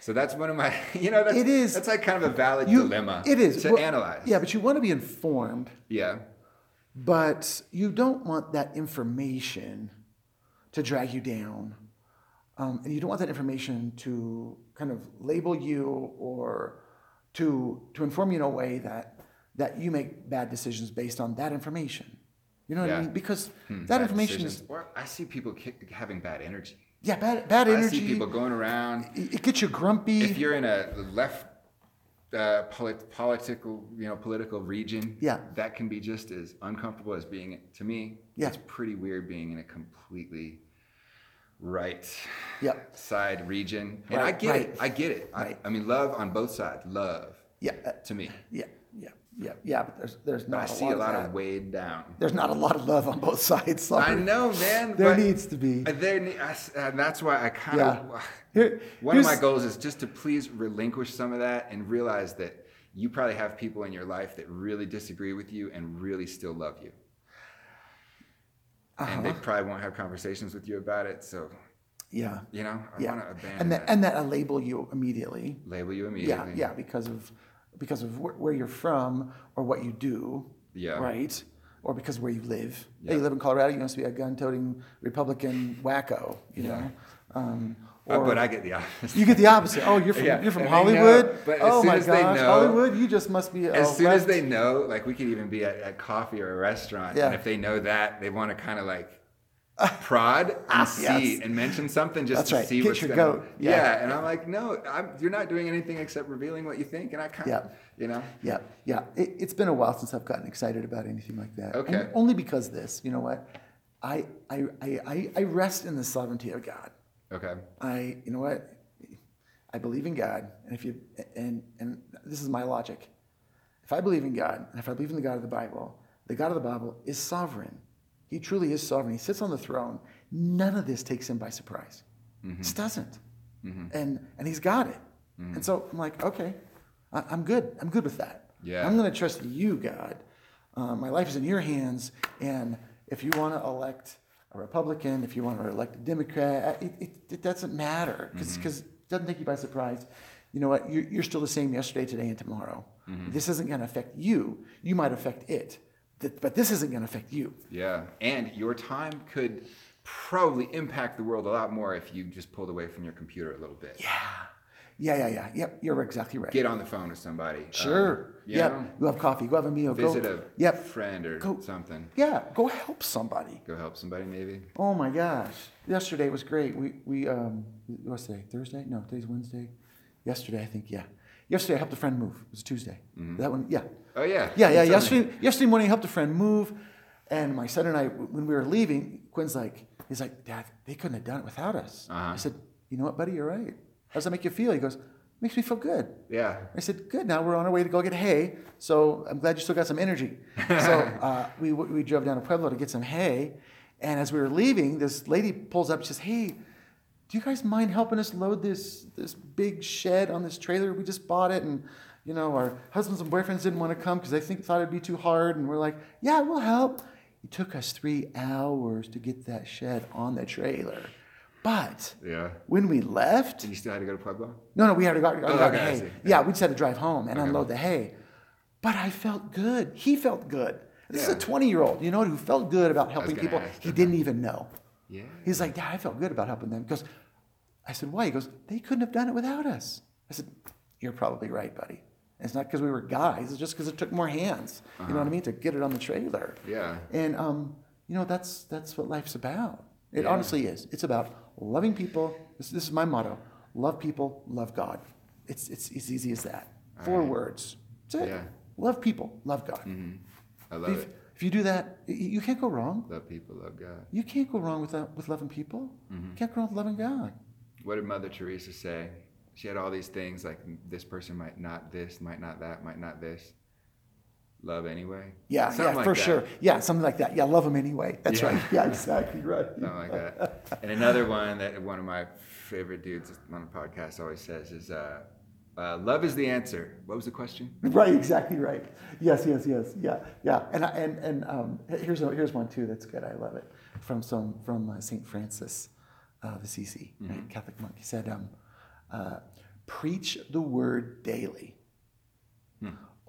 So that's one of my, <laughs> you know, that's, It is- that's like kind of a valid You- dilemma It is to Well, analyze. Yeah, but you want to be informed, Yeah. but you don't want that information to drag you down, um, and you don't want that information to kind of label you or to to inform you in a way that that you make bad decisions based on that information. You know what Yeah. I mean? Because Hmm, that information decisions. is Or I see people having bad energy. yeah bad bad energy. I see people going around. it, it gets you grumpy. If you're in a left uh, polit- political, you know, political region, Yeah. that can be just as uncomfortable as being. To me, Yeah. it's pretty weird being in a completely right yeah, side region. And I Right, get it. I get it. Right. I, I mean, love on both sides. Love yeah, uh, to me. yeah, yeah, yeah, yeah. But there's there's But not I a see lot a lot of, of weighed down. There's not a lot of love on both <laughs> sides. Sorry. I know, man. There needs to be. There, I s- and that's why I kind Yeah. of. <laughs> Here- One of my goals is just to please relinquish some of that and realize that you probably have people in your life that really disagree with you and really still love you. And they Uh-huh. probably won't have conversations with you about it. So, Yeah. you know, I Yeah. want to abandon and that. that and that will label you immediately. Label you Yeah, immediately. yeah, because of because of wh- where you're from or what you do. Yeah. Right. Or because of where you live. Yeah. Hey, you live in Colorado. You must be a gun-toting Republican wacko. You Yeah. know. Um, Uh, but I get the opposite. you get the opposite. Oh, you're from Yeah, you're from and they know, Hollywood. but as oh soon my as they gosh, know- Hollywood! You just must be. as a soon as they know, like we could even be at, at coffee or a restaurant, Yeah. and if they know that, they want to kind of like prod <laughs> and Ah, see yes. and mention something just That's to right. see Get what's your gonna, goat. Yeah. Yeah. and I'm like, no, I'm, you're not doing anything except revealing what you think, and I kind of, Yeah. you know, Yeah, yeah. It, it's been a while since I've gotten excited about anything like that. Okay. On- Only because this, you know what? I, I, I, I rest in the sovereignty of God. Okay, I, you know what? I believe in God, and if you, and and this is my logic. If I believe in God, and if I believe in the God of the Bible, the God of the Bible is sovereign. He truly is sovereign. He sits on the throne. None of this takes him by surprise. Mm-hmm. This doesn't, mm-hmm. and and he's got it. Mm-hmm. And so I'm like, okay, I, I'm good. I'm good with that. Yeah. I'm going to trust you, God. Uh, my life is in your hands, and if you want to elect a Republican, if you want to elect a Democrat, it, it, it doesn't matter because mm-hmm. it doesn't take you by surprise. You know what? You're, you're still the same yesterday, today, and tomorrow. Mm-hmm. This isn't going to affect you. You might affect it, but this isn't going to affect you. yeah, and your time could probably impact the world a lot more if you just pulled away from your computer a little bit. Yeah, Yeah, yeah, yeah. Yep, you're exactly right. Get on the phone with somebody. um, Sure. yep. know, Go have coffee. Go have a meal. visit go. a Yep. friend or Go- something. Yeah. Go help somebody. Go help somebody maybe. Oh my gosh. Yesterday was great. We we um what's today? Thursday? No, today's Wednesday. Yesterday, I think, yeah. Yesterday I helped a friend move. It was a Tuesday. That one, yeah. Oh yeah. Yeah, yeah. Yesterday, yesterday morning, I helped a friend move, and my son and I, when we were leaving, Quinn's like, he's like, Dad, they couldn't have done it without us. Uh-huh. I said, You know what, buddy? You're right. How does that make you feel? He goes, Makes me feel good. Yeah. I said, Good. Now we're on our way to go get hay, so I'm glad you still got some energy. so <laughs> uh, we we drove down to Pueblo to get some hay, and as we were leaving, this lady pulls up. and says, Hey. Do you guys mind helping us load this this big shed on this trailer? We just bought it, and you know our husbands and boyfriends didn't want to come because they think thought it'd be too hard, and we're like, yeah, we'll help. It took us three hours to get that shed on the trailer, but Yeah. when we left, And you still had to go to Pueblo? no, no, we had to go, go Oh, okay, hay. see. Yeah, we just had to drive home and Okay. unload the hay. But I felt good. He felt good. This is a 20 year old, you know, who felt good about helping people he didn't even know. Yeah. He's like, Dad, I felt good about helping them. Because I said, Why? He goes, They couldn't have done it without us. I said, You're probably right, buddy. It's not because we were guys, it's just because it took more hands. You know what I mean? To get it on the trailer. Uh-huh. Yeah. And um, you know, that's that's what life's about. It Yeah. honestly is. It's about loving people. This, this is my motto: love people, love God. It's it's as easy as that. Four right. words. That's it. Yeah. Love people, love God. I love If, it. if you do that, you can't go wrong. Love people, love God. You can't go wrong with that, with loving people. Mm-hmm. You can't go wrong with loving God. What did Mother Teresa say? She had all these things like this person might not this, might not that, might not this. Love anyway. Yeah, Something yeah, like for that. sure. Yeah, something like that. Yeah, love them anyway. That's Yeah. right. Yeah, exactly right. <laughs> Something like that. And another one that one of my favorite dudes on the podcast always says is, uh, uh, "Love is the answer." What was the question? Right, exactly right. Yes, yes, yes. Yeah, yeah. And and and um, here's a, here's one too that's good. I love it from some from uh, Saint Francis, uh, the CC, right? Catholic monk. He said, um, uh, "Preach the word daily.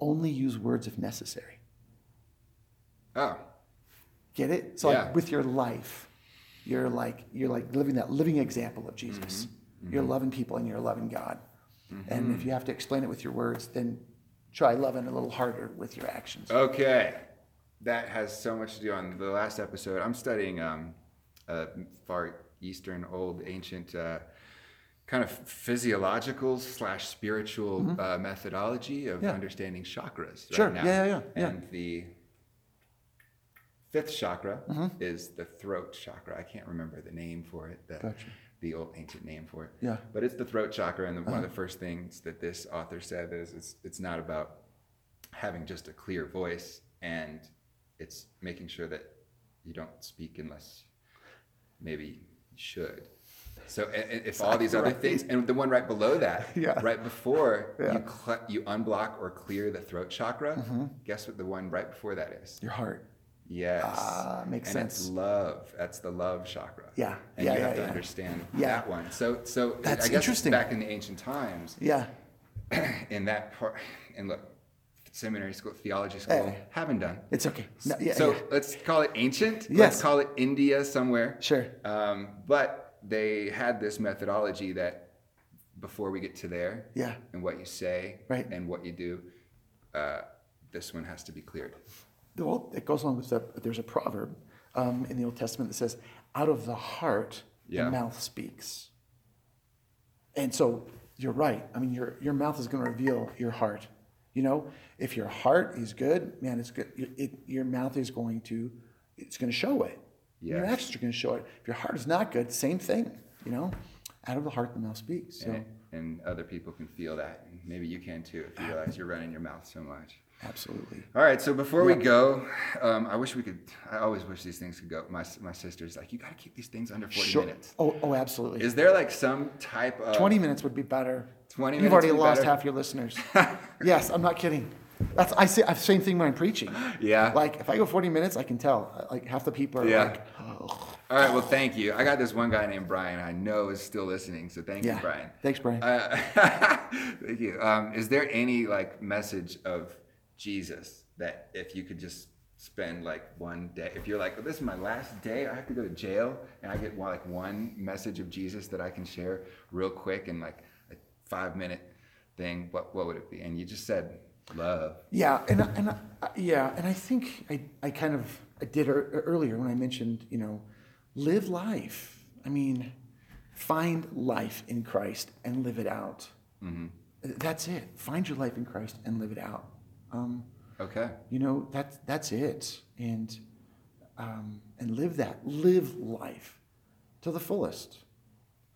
Only use words if necessary." Oh, Get it? So Yeah. like with your life, you're like you're like living that living example of Jesus. You're loving people and you're loving God. And if you have to explain it with your words, then try loving a little harder with your actions. okay. That has so much to do on the last episode. I'm studying um, uh, far eastern, old, ancient. Uh, kind of physiological slash spiritual uh, methodology of Mm-hmm. Yeah. understanding chakras right Sure. now. Yeah, yeah, yeah, yeah. The fifth chakra Mm-hmm. is the throat chakra. I can't remember the name for it, the, Gotcha. the old ancient name for it. Yeah. Uh-huh. But it's the throat chakra, and the, one of the first things that this author said is it's, it's not about having just a clear voice, and it's making sure that you don't speak unless maybe you should. So if all these other things, and the one right below that, <laughs> Yeah. right before Yeah. you cl- you unblock or clear the throat chakra, Mm-hmm. guess what the one right before that is? Your heart. Yes. Ah, makes and It's sense. love. That's the love chakra. Yeah, And yeah, you yeah, have to yeah. understand Yeah. that one. So, so That's I guess interesting. back in the ancient times, Yeah. <clears throat> in that part, and look, seminary school, theology school, Hey. haven't done. It's okay. No, yeah, so yeah. let's call it ancient. Yes. Let's call it India somewhere. Sure. Um, but they had this methodology that before we get to there, Yeah. and what you say, Right. and what you do, uh, this one has to be cleared. Well, it goes along with that. There's a proverb um, in the Old Testament that says, "Out of the heart, Yeah. the mouth speaks." And so you're right. I mean, your your mouth is going to reveal your heart. You know, if your heart is good, man, it's good. It, it, your mouth is going to, it's going to show it. Your actions are going to show it. If your heart is not good, same thing. You know, out of the heart, the mouth speaks. So and, and other people can feel that. Maybe you can too if you realize you're running your mouth so much. Absolutely. All right, so before we go, um, I wish we could. I always wish these things could go. My my sister's like, you got to keep these things under forty Sure. minutes. Oh, oh, absolutely. Is there like some type of 20 minutes would be better. 20 You've already be lost better? half your listeners. <laughs> yes, I'm not kidding. That's I say same thing when I'm preaching. Yeah. Like if I go 40 minutes, I can tell. Like half the people are Yeah. like, oh. All right, well, thank you. I got this one guy named Brian. I know is still listening, so thank yeah. you, Brian. Thanks, Brian. Uh, <laughs> thank you. Um, is there any like message of Jesus that if you could just spend like one day, if you're like, well, this is my last day, I have to go to jail, and I get like one message of Jesus that I can share real quick in like a five minute thing, what what would it be? And you just said love. Yeah, and I- and I- yeah, and I think I, I kind of I did ear- earlier when I mentioned you know, live life. I mean, find life in Christ and live it out. Mm-hmm. That's it. Find your life in Christ and live it out. Um, Okay. you know that's that's it, and um, and live that. Live life to the fullest,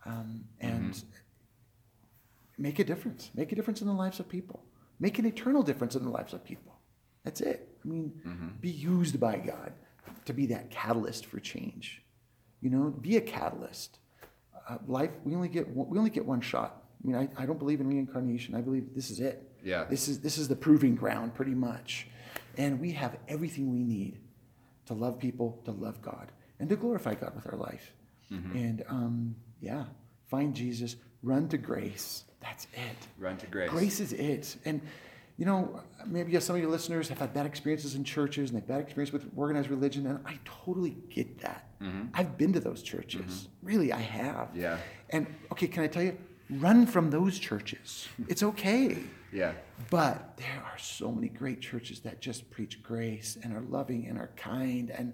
um, and make a difference. Make a difference in the lives of people. Make an eternal difference in the lives of people. That's it. I mean, be used by God to be that catalyst for change. You know, be a catalyst. Uh, life, we only get one, we only get one shot. I mean, I, I don't believe in reincarnation. I believe this is it. Yeah. This is this is the proving ground, pretty much, and we have everything we need to love people, to love God, and to glorify God with our life. Mm-hmm. And um, yeah, find Jesus, run to grace. That's it. Run to grace. Grace is it. And you know, maybe some of your listeners have had bad experiences in churches and they've had bad experience with organized religion, and I totally get that. Mm-hmm. I've been to those churches. Mm-hmm. Really, I have. Yeah. And okay, can I tell you? Run from those churches. It's okay. <laughs> Yeah. But there are so many great churches that just preach grace and are loving and are kind and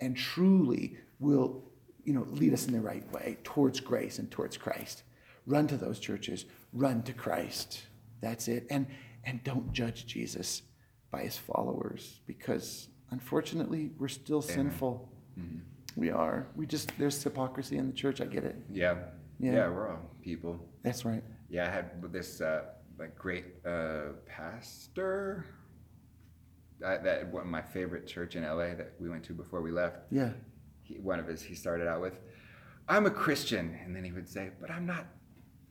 and truly will, you know, lead us in the right way towards grace and towards Christ. Run to those churches, run to Christ. That's it. And and don't judge Jesus by his followers because unfortunately we're still sinful. Mm-hmm. We are. We just there's hypocrisy in the church. I get it. Yeah. Yeah. Yeah. we're all people. That's right. Yeah, I had this uh, like great uh, pastor. I, that one of my favorite church in LA that we went to before we left. Yeah. He, one of his he started out with, "I'm a Christian," and then he would say, "But I'm not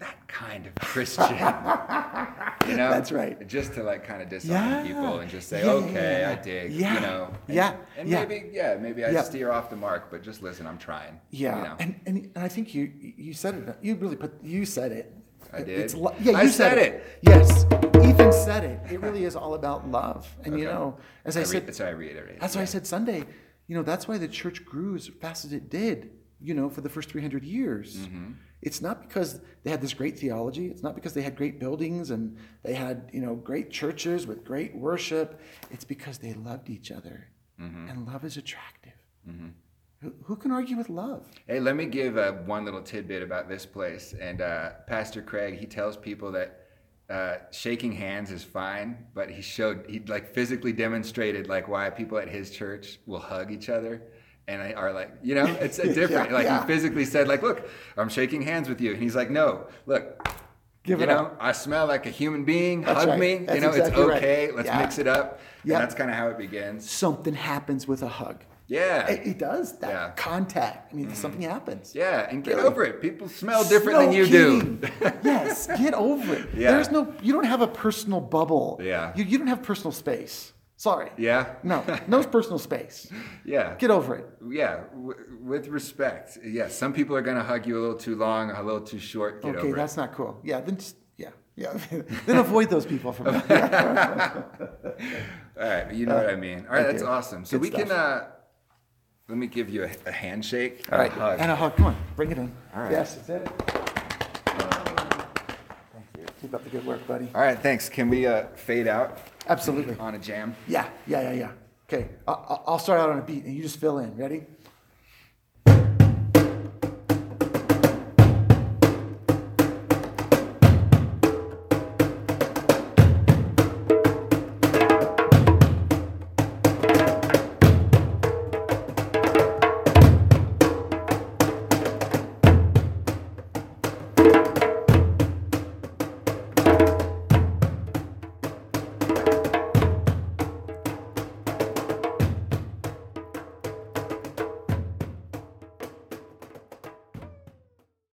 that kind of Christian." <laughs> you know, That's right. Just to like kind of disarm Yeah. people and just say, Yeah, "Okay, yeah, I dig," Yeah. you know. And, Yeah, And maybe, yeah, maybe I steer off the mark, but just listen, I'm trying. Yeah, You know? and, and and I think you you said it. You really put you said it. I did? It's lo- yeah, you said said, it. Yes, Ethan said it. It really is all about love, and you know, as I, I re- said, so I reiterate. that's why I said Sunday. You know, that's why the church grew as fast as it did. You know, for the first three hundred years. Mm-hmm. It's not because they had this great theology. It's not because they had great buildings and they had you know great churches with great worship. It's because they loved each other, Mm-hmm. and love is attractive. Who, who can argue with love? Hey, let me give uh, one little tidbit about this place. And uh, Pastor Craig, he tells people that uh, shaking hands is fine, but he showed he like physically demonstrated like why people at his church will hug each other. And I are like, you know, it's a <laughs> different. Yeah, like yeah. he physically said, like, look, I'm shaking hands with you, and he's like, no, look, Give you it know, up. I smell like a human being. That's hug right. me. That's you know, exactly it's right. okay. Let's Yeah. mix it up. Yeah. And that's kind of how it begins. something happens with a hug. Yeah. It, it does that Yeah. contact. I mean, mm-hmm. something happens. yeah, and get Really. over it. People smell different No than you do. <laughs> yes, get over it. Yeah. There's no. You don't have a personal bubble. Yeah. You, you don't have personal space. Sorry. Yeah. No, no personal space. <laughs> Yeah. Get over it. Yeah, w- with respect. Yes, some people are gonna hug you a little too long, a little too short. Get okay, that's it. not cool. Yeah, then just yeah, yeah. <laughs> then avoid those people from. <laughs> All right, you know what I mean. All right, that's awesome. So Good we can. uh Let me give you a, a handshake. All right, and a hug. and a hug. Come on, bring it in. All right. Yes, that's it. Thank you. Keep up the good work, buddy. All right, thanks. Can we uh, fade out Absolutely. on a jam? Yeah, yeah, yeah, yeah. Okay, I- I- I'll start out on a beat and you just fill in. Ready?